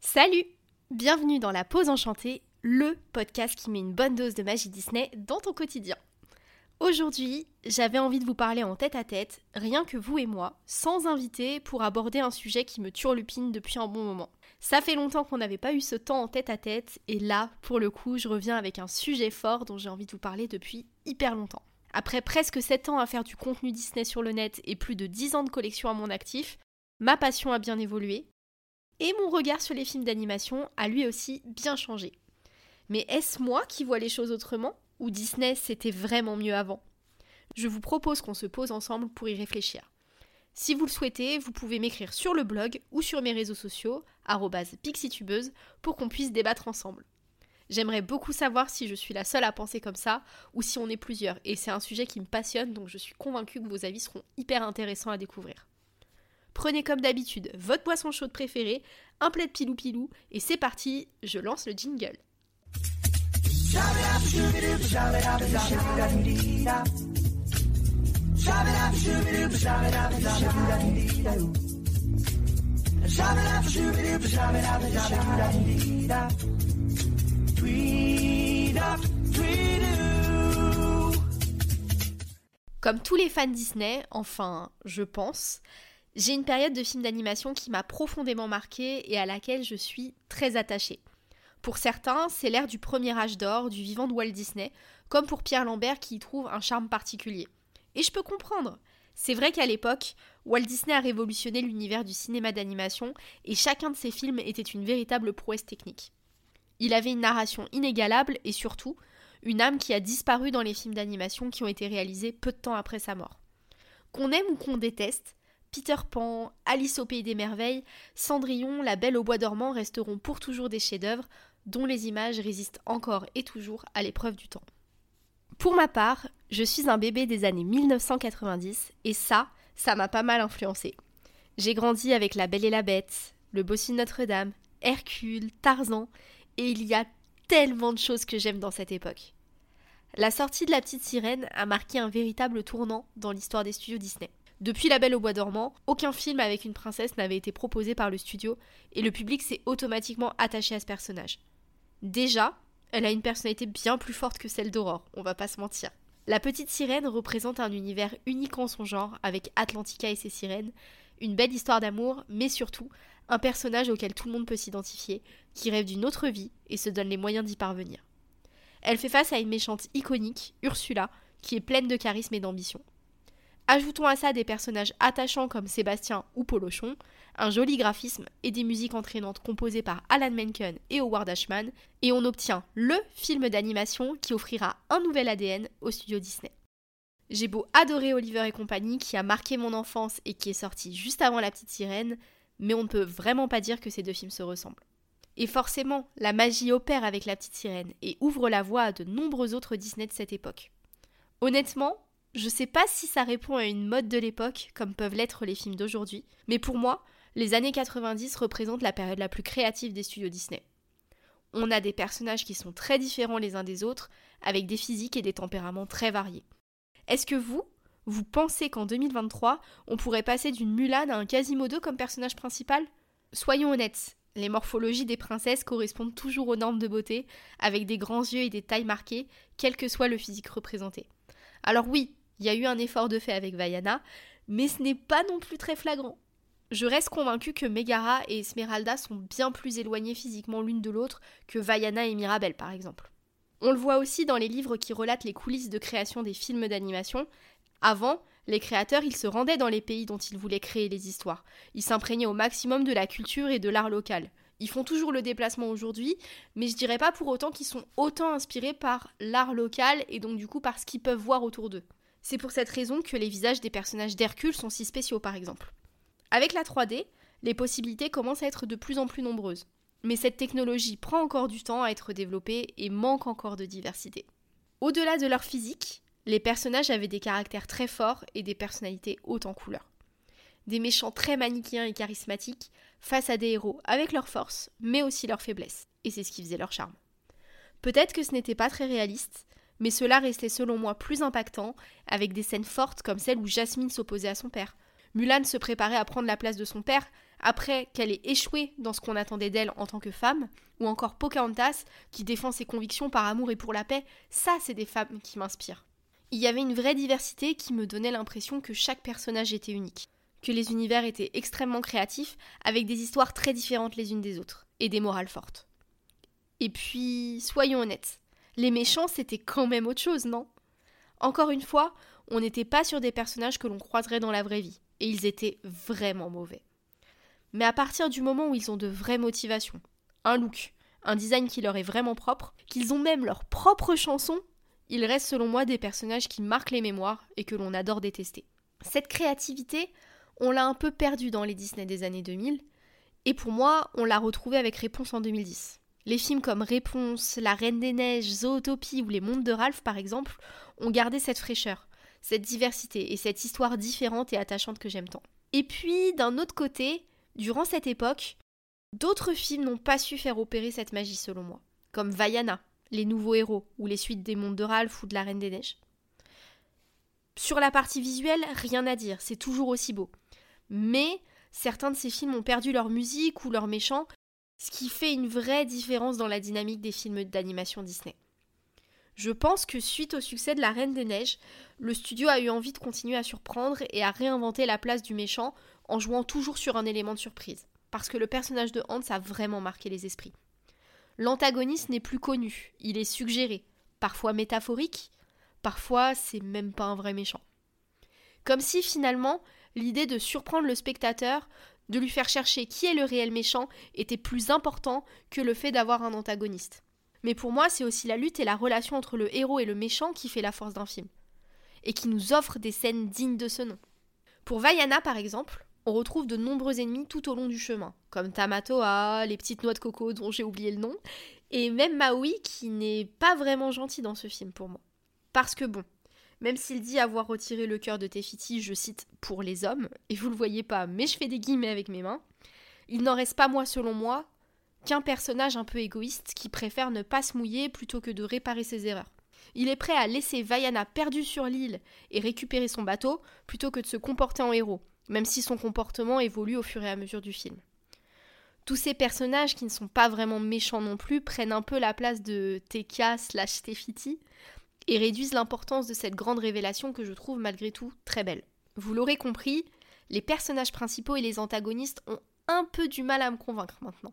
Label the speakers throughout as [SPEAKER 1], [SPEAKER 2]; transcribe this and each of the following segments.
[SPEAKER 1] Salut Bienvenue dans La Pause Enchantée, le podcast qui met une bonne dose de magie Disney dans ton quotidien. Aujourd'hui, j'avais envie de vous parler en tête à tête, rien que vous et moi, sans invité, pour aborder un sujet qui me turlupine depuis un bon moment. Ça fait longtemps qu'on n'avait pas eu ce temps en tête à tête, et là, pour le coup, je reviens avec un sujet fort dont j'ai envie de vous parler depuis hyper longtemps. Après presque 7 ans à faire du contenu Disney sur le net et plus de 10 ans de collection à mon actif, ma passion a bien évolué, et mon regard sur les films d'animation a lui aussi bien changé. Mais est-ce moi qui vois les choses autrement ou Disney c'était vraiment mieux avant? Je vous propose qu'on se pose ensemble pour y réfléchir. Si vous le souhaitez, vous pouvez m'écrire sur le blog ou sur mes réseaux sociaux, pixitubeuse, pour qu'on puisse débattre ensemble. J'aimerais beaucoup savoir si je suis la seule à penser comme ça ou si on est plusieurs, et c'est un sujet qui me passionne donc je suis convaincue que vos avis seront hyper intéressants à découvrir. Prenez comme d'habitude votre boisson chaude préférée, un plaid pilou pilou, et c'est parti, je lance le jingle. Comme tous les fans Disney, enfin, je pense, j'ai une période de films d'animation qui m'a profondément marquée et à laquelle je suis très attachée. Pour certains, c'est l'ère du premier âge d'or, du vivant de Walt Disney, comme pour Pierre Lambert qui y trouve un charme particulier. Et je peux comprendre. C'est vrai qu'à l'époque, Walt Disney a révolutionné l'univers du cinéma d'animation et chacun de ses films était une véritable prouesse technique. Il avait une narration inégalable et surtout, une âme qui a disparu dans les films d'animation qui ont été réalisés peu de temps après sa mort. Qu'on aime ou qu'on déteste, Peter Pan, Alice au pays des merveilles, Cendrillon, La Belle au bois dormant resteront pour toujours des chefs-d'œuvre dont les images résistent encore et toujours à l'épreuve du temps. Pour ma part, je suis un bébé des années 1990 et ça, ça m'a pas mal influencé. J'ai grandi avec La Belle et la Bête, Le Bossu de Notre-Dame, Hercule, Tarzan, et il y a tellement de choses que j'aime dans cette époque. La sortie de La Petite Sirène a marqué un véritable tournant dans l'histoire des studios Disney. Depuis La Belle au Bois dormant, aucun film avec une princesse n'avait été proposé par le studio et le public s'est automatiquement attaché à ce personnage. Déjà, elle a une personnalité bien plus forte que celle d'Aurore, on va pas se mentir. La petite sirène représente un univers unique en son genre, avec Atlantica et ses sirènes, une belle histoire d'amour, mais surtout un personnage auquel tout le monde peut s'identifier, qui rêve d'une autre vie et se donne les moyens d'y parvenir. Elle fait face à une méchante iconique, Ursula, qui est pleine de charisme et d'ambition. Ajoutons à ça des personnages attachants comme Sébastien ou Polochon, un joli graphisme et des musiques entraînantes composées par Alan Menken et Howard Ashman, et on obtient LE film d'animation qui offrira un nouvel ADN au studio Disney. J'ai beau adorer Oliver et compagnie qui a marqué mon enfance et qui est sorti juste avant La Petite Sirène, mais on ne peut vraiment pas dire que ces deux films se ressemblent. Et forcément, la magie opère avec La Petite Sirène et ouvre la voie à de nombreux autres Disney de cette époque. Honnêtement, je sais pas si ça répond à une mode de l'époque, comme peuvent l'être les films d'aujourd'hui, mais pour moi, les années 90 représentent la période la plus créative des studios Disney. On a des personnages qui sont très différents les uns des autres, avec des physiques et des tempéraments très variés. Est-ce que vous, vous pensez qu'en 2023, on pourrait passer d'une Mulan à un Quasimodo comme personnage principal? Soyons honnêtes, les morphologies des princesses correspondent toujours aux normes de beauté, avec des grands yeux et des tailles marquées, quel que soit le physique représenté. Alors oui, il y a eu un effort de fait avec Vaiana, mais ce n'est pas non plus très flagrant. Je reste convaincue que Megara et Esmeralda sont bien plus éloignées physiquement l'une de l'autre que Vaiana et Mirabelle par exemple. On le voit aussi dans les livres qui relatent les coulisses de création des films d'animation. Avant, les créateurs, ils se rendaient dans les pays dont ils voulaient créer les histoires. Ils s'imprégnaient au maximum de la culture et de l'art local. Ils font toujours le déplacement aujourd'hui, mais je dirais pas pour autant qu'ils sont autant inspirés par l'art local et donc du coup par ce qu'ils peuvent voir autour d'eux. C'est pour cette raison que les visages des personnages d'Hercule sont si spéciaux par exemple. Avec la 3D, les possibilités commencent à être de plus en plus nombreuses. Mais cette technologie prend encore du temps à être développée et manque encore de diversité. Au-delà de leur physique, les personnages avaient des caractères très forts et des personnalités hautes en couleur. Des méchants très manichéens et charismatiques face à des héros avec leurs forces, mais aussi leurs faiblesses. Et c'est ce qui faisait leur charme. Peut-être que ce n'était pas très réaliste, mais cela restait selon moi plus impactant, avec des scènes fortes comme celle où Jasmine s'opposait à son père. Mulan se préparait à prendre la place de son père, après qu'elle ait échoué dans ce qu'on attendait d'elle en tant que femme, ou encore Pocahontas, qui défend ses convictions par amour et pour la paix, ça c'est des femmes qui m'inspirent. Il y avait une vraie diversité qui me donnait l'impression que chaque personnage était unique, que les univers étaient extrêmement créatifs, avec des histoires très différentes les unes des autres, et des morales fortes. Et puis, soyons honnêtes, les méchants c'était quand même autre chose, non? Encore une fois, on n'était pas sur des personnages que l'on croiserait dans la vraie vie, et ils étaient vraiment mauvais. Mais à partir du moment où ils ont de vraies motivations, un look, un design qui leur est vraiment propre, qu'ils ont même leur propre chanson, ils restent selon moi des personnages qui marquent les mémoires et que l'on adore détester. Cette créativité, on l'a un peu perdue dans les Disney des années 2000, et pour moi, on l'a retrouvée avec Réponse en 2010. Les films comme Réponse, La Reine des Neiges, Zootopie ou Les Mondes de Ralph, par exemple, ont gardé cette fraîcheur, cette diversité et cette histoire différente et attachante que j'aime tant. Et puis, d'un autre côté, durant cette époque, d'autres films n'ont pas su faire opérer cette magie selon moi, comme Vaiana, Les Nouveaux Héros, ou les suites des Mondes de Ralph ou de La Reine des Neiges. Sur la partie visuelle, rien à dire, c'est toujours aussi beau. Mais certains de ces films ont perdu leur musique ou leur méchant, ce qui fait une vraie différence dans la dynamique des films d'animation Disney. Je pense que suite au succès de La Reine des Neiges, le studio a eu envie de continuer à surprendre et à réinventer la place du méchant en jouant toujours sur un élément de surprise. Parce que le personnage de Hans a vraiment marqué les esprits. L'antagoniste n'est plus connu, il est suggéré, parfois métaphorique, parfois c'est même pas un vrai méchant. Comme si finalement, l'idée de surprendre le spectateur, de lui faire chercher qui est le réel méchant, était plus important que le fait d'avoir un antagoniste. Mais pour moi, c'est aussi la lutte et la relation entre le héros et le méchant qui fait la force d'un film. Et qui nous offre des scènes dignes de ce nom. Pour Vaiana, par exemple, on retrouve de nombreux ennemis tout au long du chemin, comme Tamatoa, les petites noix de coco dont j'ai oublié le nom, et même Maui qui n'est pas vraiment gentil dans ce film pour moi. Parce que bon, même s'il dit avoir retiré le cœur de Tefiti, je cite, pour les hommes, et vous le voyez pas, mais je fais des guillemets avec mes mains, il n'en reste pas, moi, selon moi, qu'un personnage un peu égoïste qui préfère ne pas se mouiller plutôt que de réparer ses erreurs. Il est prêt à laisser Vaiana perdue sur l'île et récupérer son bateau plutôt que de se comporter en héros, même si son comportement évolue au fur et à mesure du film. Tous ces personnages qui ne sont pas vraiment méchants non plus prennent un peu la place de Tekia slash Tefiti et réduisent l'importance de cette grande révélation que je trouve malgré tout très belle. Vous l'aurez compris, les personnages principaux et les antagonistes ont un peu du mal à me convaincre maintenant.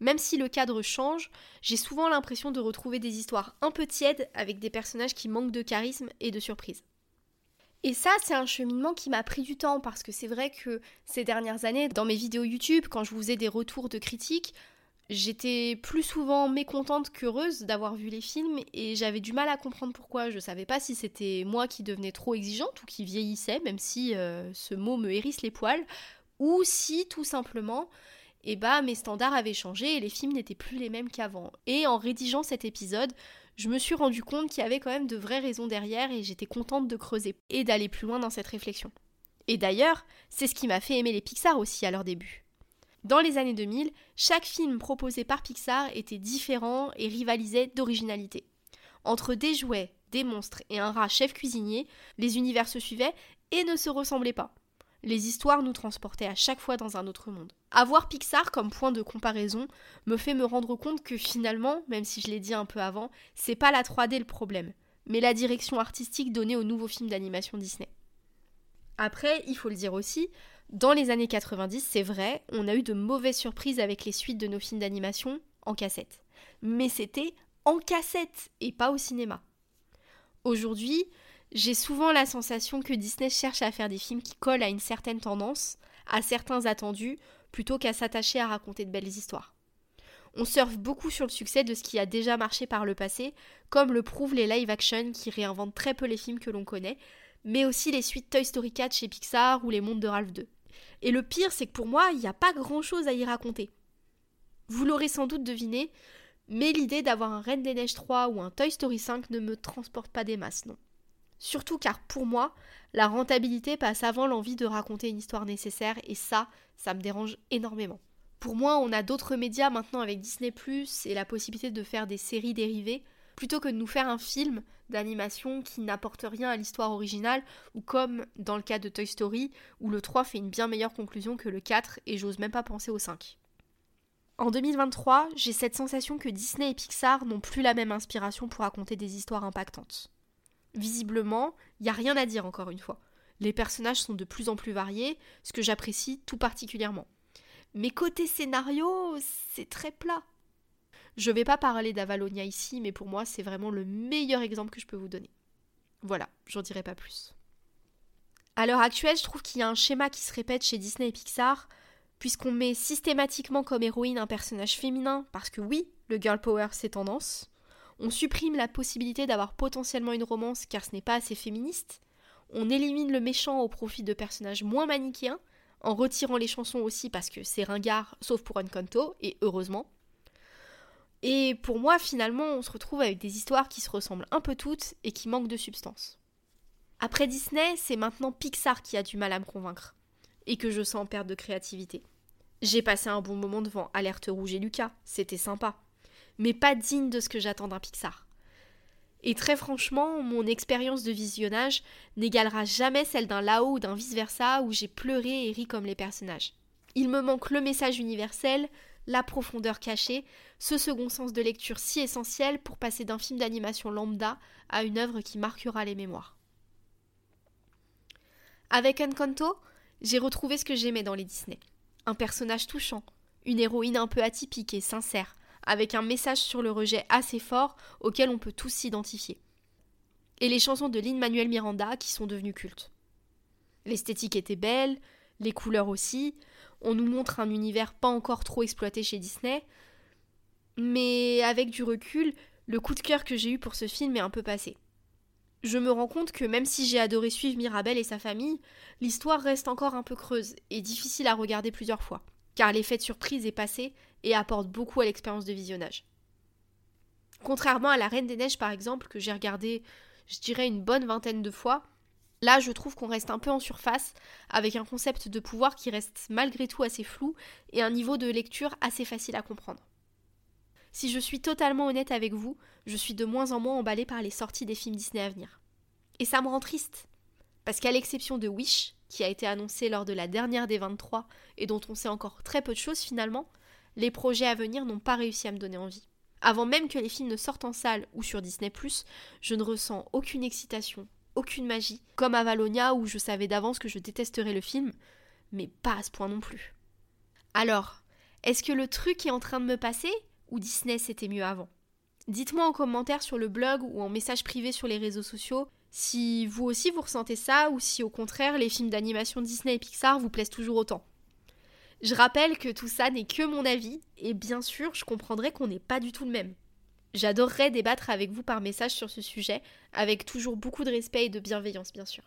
[SPEAKER 1] Même si le cadre change, j'ai souvent l'impression de retrouver des histoires un peu tièdes avec des personnages qui manquent de charisme et de surprise. Et ça, c'est un cheminement qui m'a pris du temps parce que c'est vrai que ces dernières années, dans mes vidéos YouTube, quand je vous faisais des retours de critiques, j'étais plus souvent mécontente qu'heureuse d'avoir vu les films et j'avais du mal à comprendre pourquoi. Je savais pas si c'était moi qui devenais trop exigeante ou qui vieillissais, même si euh, ce mot me hérisse les poils, ou si tout simplement et bah mes standards avaient changé et les films n'étaient plus les mêmes qu'avant. Et en rédigeant cet épisode, je me suis rendu compte qu'il y avait quand même de vraies raisons derrière et j'étais contente de creuser et d'aller plus loin dans cette réflexion. Et d'ailleurs, c'est ce qui m'a fait aimer les Pixar aussi à leur début. Dans les années 2000, chaque film proposé par Pixar était différent et rivalisait d'originalité. Entre des jouets, des monstres et un rat chef cuisinier, les univers se suivaient et ne se ressemblaient pas les histoires nous transportaient à chaque fois dans un autre monde. Avoir Pixar comme point de comparaison me fait me rendre compte que finalement, même si je l'ai dit un peu avant, c'est pas la 3D le problème, mais la direction artistique donnée aux nouveaux films d'animation Disney. Après, il faut le dire aussi, dans les années 90, c'est vrai, on a eu de mauvaises surprises avec les suites de nos films d'animation en cassette. Mais c'était en cassette et pas au cinéma. Aujourd'hui, j'ai souvent la sensation que Disney cherche à faire des films qui collent à une certaine tendance, à certains attendus, plutôt qu'à s'attacher à raconter de belles histoires. On surfe beaucoup sur le succès de ce qui a déjà marché par le passé, comme le prouvent les live-action qui réinventent très peu les films que l'on connaît, mais aussi les suites Toy Story 4 chez Pixar ou Les Mondes de Ralph 2. Et le pire, c'est que pour moi, il n'y a pas grand-chose à y raconter. Vous l'aurez sans doute deviné, mais l'idée d'avoir un Reine des Neiges 3 ou un Toy Story 5 ne me transporte pas des masses, non. Surtout car pour moi, la rentabilité passe avant l'envie de raconter une histoire nécessaire et ça, ça me dérange énormément. Pour moi, on a d'autres médias maintenant avec Disney ⁇ et la possibilité de faire des séries dérivées plutôt que de nous faire un film d'animation qui n'apporte rien à l'histoire originale, ou comme dans le cas de Toy Story, où le 3 fait une bien meilleure conclusion que le 4, et j'ose même pas penser au 5. En 2023, j'ai cette sensation que Disney et Pixar n'ont plus la même inspiration pour raconter des histoires impactantes. Visiblement, il n'y a rien à dire encore une fois. Les personnages sont de plus en plus variés, ce que j'apprécie tout particulièrement. Mais côté scénario, c'est très plat. Je vais pas parler d'Avalonia ici, mais pour moi, c'est vraiment le meilleur exemple que je peux vous donner. Voilà, j'en dirai pas plus. À l'heure actuelle, je trouve qu'il y a un schéma qui se répète chez Disney et Pixar, puisqu'on met systématiquement comme héroïne un personnage féminin, parce que oui, le girl power c'est tendance. On supprime la possibilité d'avoir potentiellement une romance car ce n'est pas assez féministe. On élimine le méchant au profit de personnages moins manichéens, en retirant les chansons aussi parce que c'est ringard, sauf pour Encanto, et heureusement. Et pour moi, finalement, on se retrouve avec des histoires qui se ressemblent un peu toutes et qui manquent de substance. Après Disney, c'est maintenant Pixar qui a du mal à me convaincre, et que je sens perte de créativité. J'ai passé un bon moment devant Alerte Rouge et Lucas, c'était sympa, mais pas digne de ce que j'attends d'un Pixar. Et très franchement, mon expérience de visionnage n'égalera jamais celle d'un Lao ou d'un vice-versa où j'ai pleuré et ri comme les personnages. Il me manque le message universel, la profondeur cachée, ce second sens de lecture si essentiel pour passer d'un film d'animation lambda à une œuvre qui marquera les mémoires. Avec Encanto, j'ai retrouvé ce que j'aimais dans les Disney. Un personnage touchant, une héroïne un peu atypique et sincère, avec un message sur le rejet assez fort auquel on peut tous s'identifier. Et les chansons de Lin-Manuel Miranda qui sont devenues cultes. L'esthétique était belle, les couleurs aussi, on nous montre un univers pas encore trop exploité chez Disney, mais avec du recul, le coup de cœur que j'ai eu pour ce film est un peu passé. Je me rends compte que même si j'ai adoré suivre Mirabel et sa famille, l'histoire reste encore un peu creuse et difficile à regarder plusieurs fois, car l'effet de surprise est passé et apporte beaucoup à l'expérience de visionnage. Contrairement à La Reine des Neiges par exemple, que j'ai regardé, je dirais, une bonne vingtaine de fois, là je trouve qu'on reste un peu en surface, avec un concept de pouvoir qui reste malgré tout assez flou et un niveau de lecture assez facile à comprendre. Si je suis totalement honnête avec vous, je suis de moins en moins emballée par les sorties des films Disney à venir. Et ça me rend triste, parce qu'à l'exception de Wish, qui a été annoncé lors de la dernière des 23 et dont on sait encore très peu de choses finalement, les projets à venir n'ont pas réussi à me donner envie. Avant même que les films ne sortent en salle ou sur Disney ⁇ je ne ressens aucune excitation, aucune magie, comme à Valonia où je savais d'avance que je détesterais le film, mais pas à ce point non plus. Alors, est-ce que le truc est en train de me passer ou Disney c'était mieux avant? Dites-moi en commentaire sur le blog ou en message privé sur les réseaux sociaux si vous aussi vous ressentez ça ou si au contraire les films d'animation Disney et Pixar vous plaisent toujours autant. Je rappelle que tout ça n'est que mon avis, et bien sûr, je comprendrai qu'on n'est pas du tout le même. J'adorerais débattre avec vous par message sur ce sujet, avec toujours beaucoup de respect et de bienveillance, bien sûr.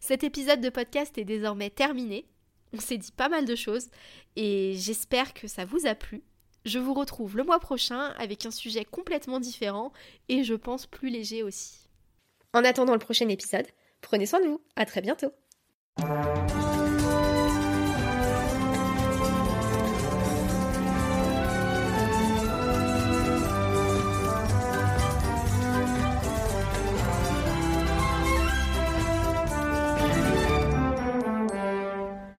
[SPEAKER 1] Cet épisode de podcast est désormais terminé. On s'est dit pas mal de choses, et j'espère que ça vous a plu. Je vous retrouve le mois prochain avec un sujet complètement différent, et je pense plus léger aussi. En attendant le prochain épisode, prenez soin de vous. À très bientôt.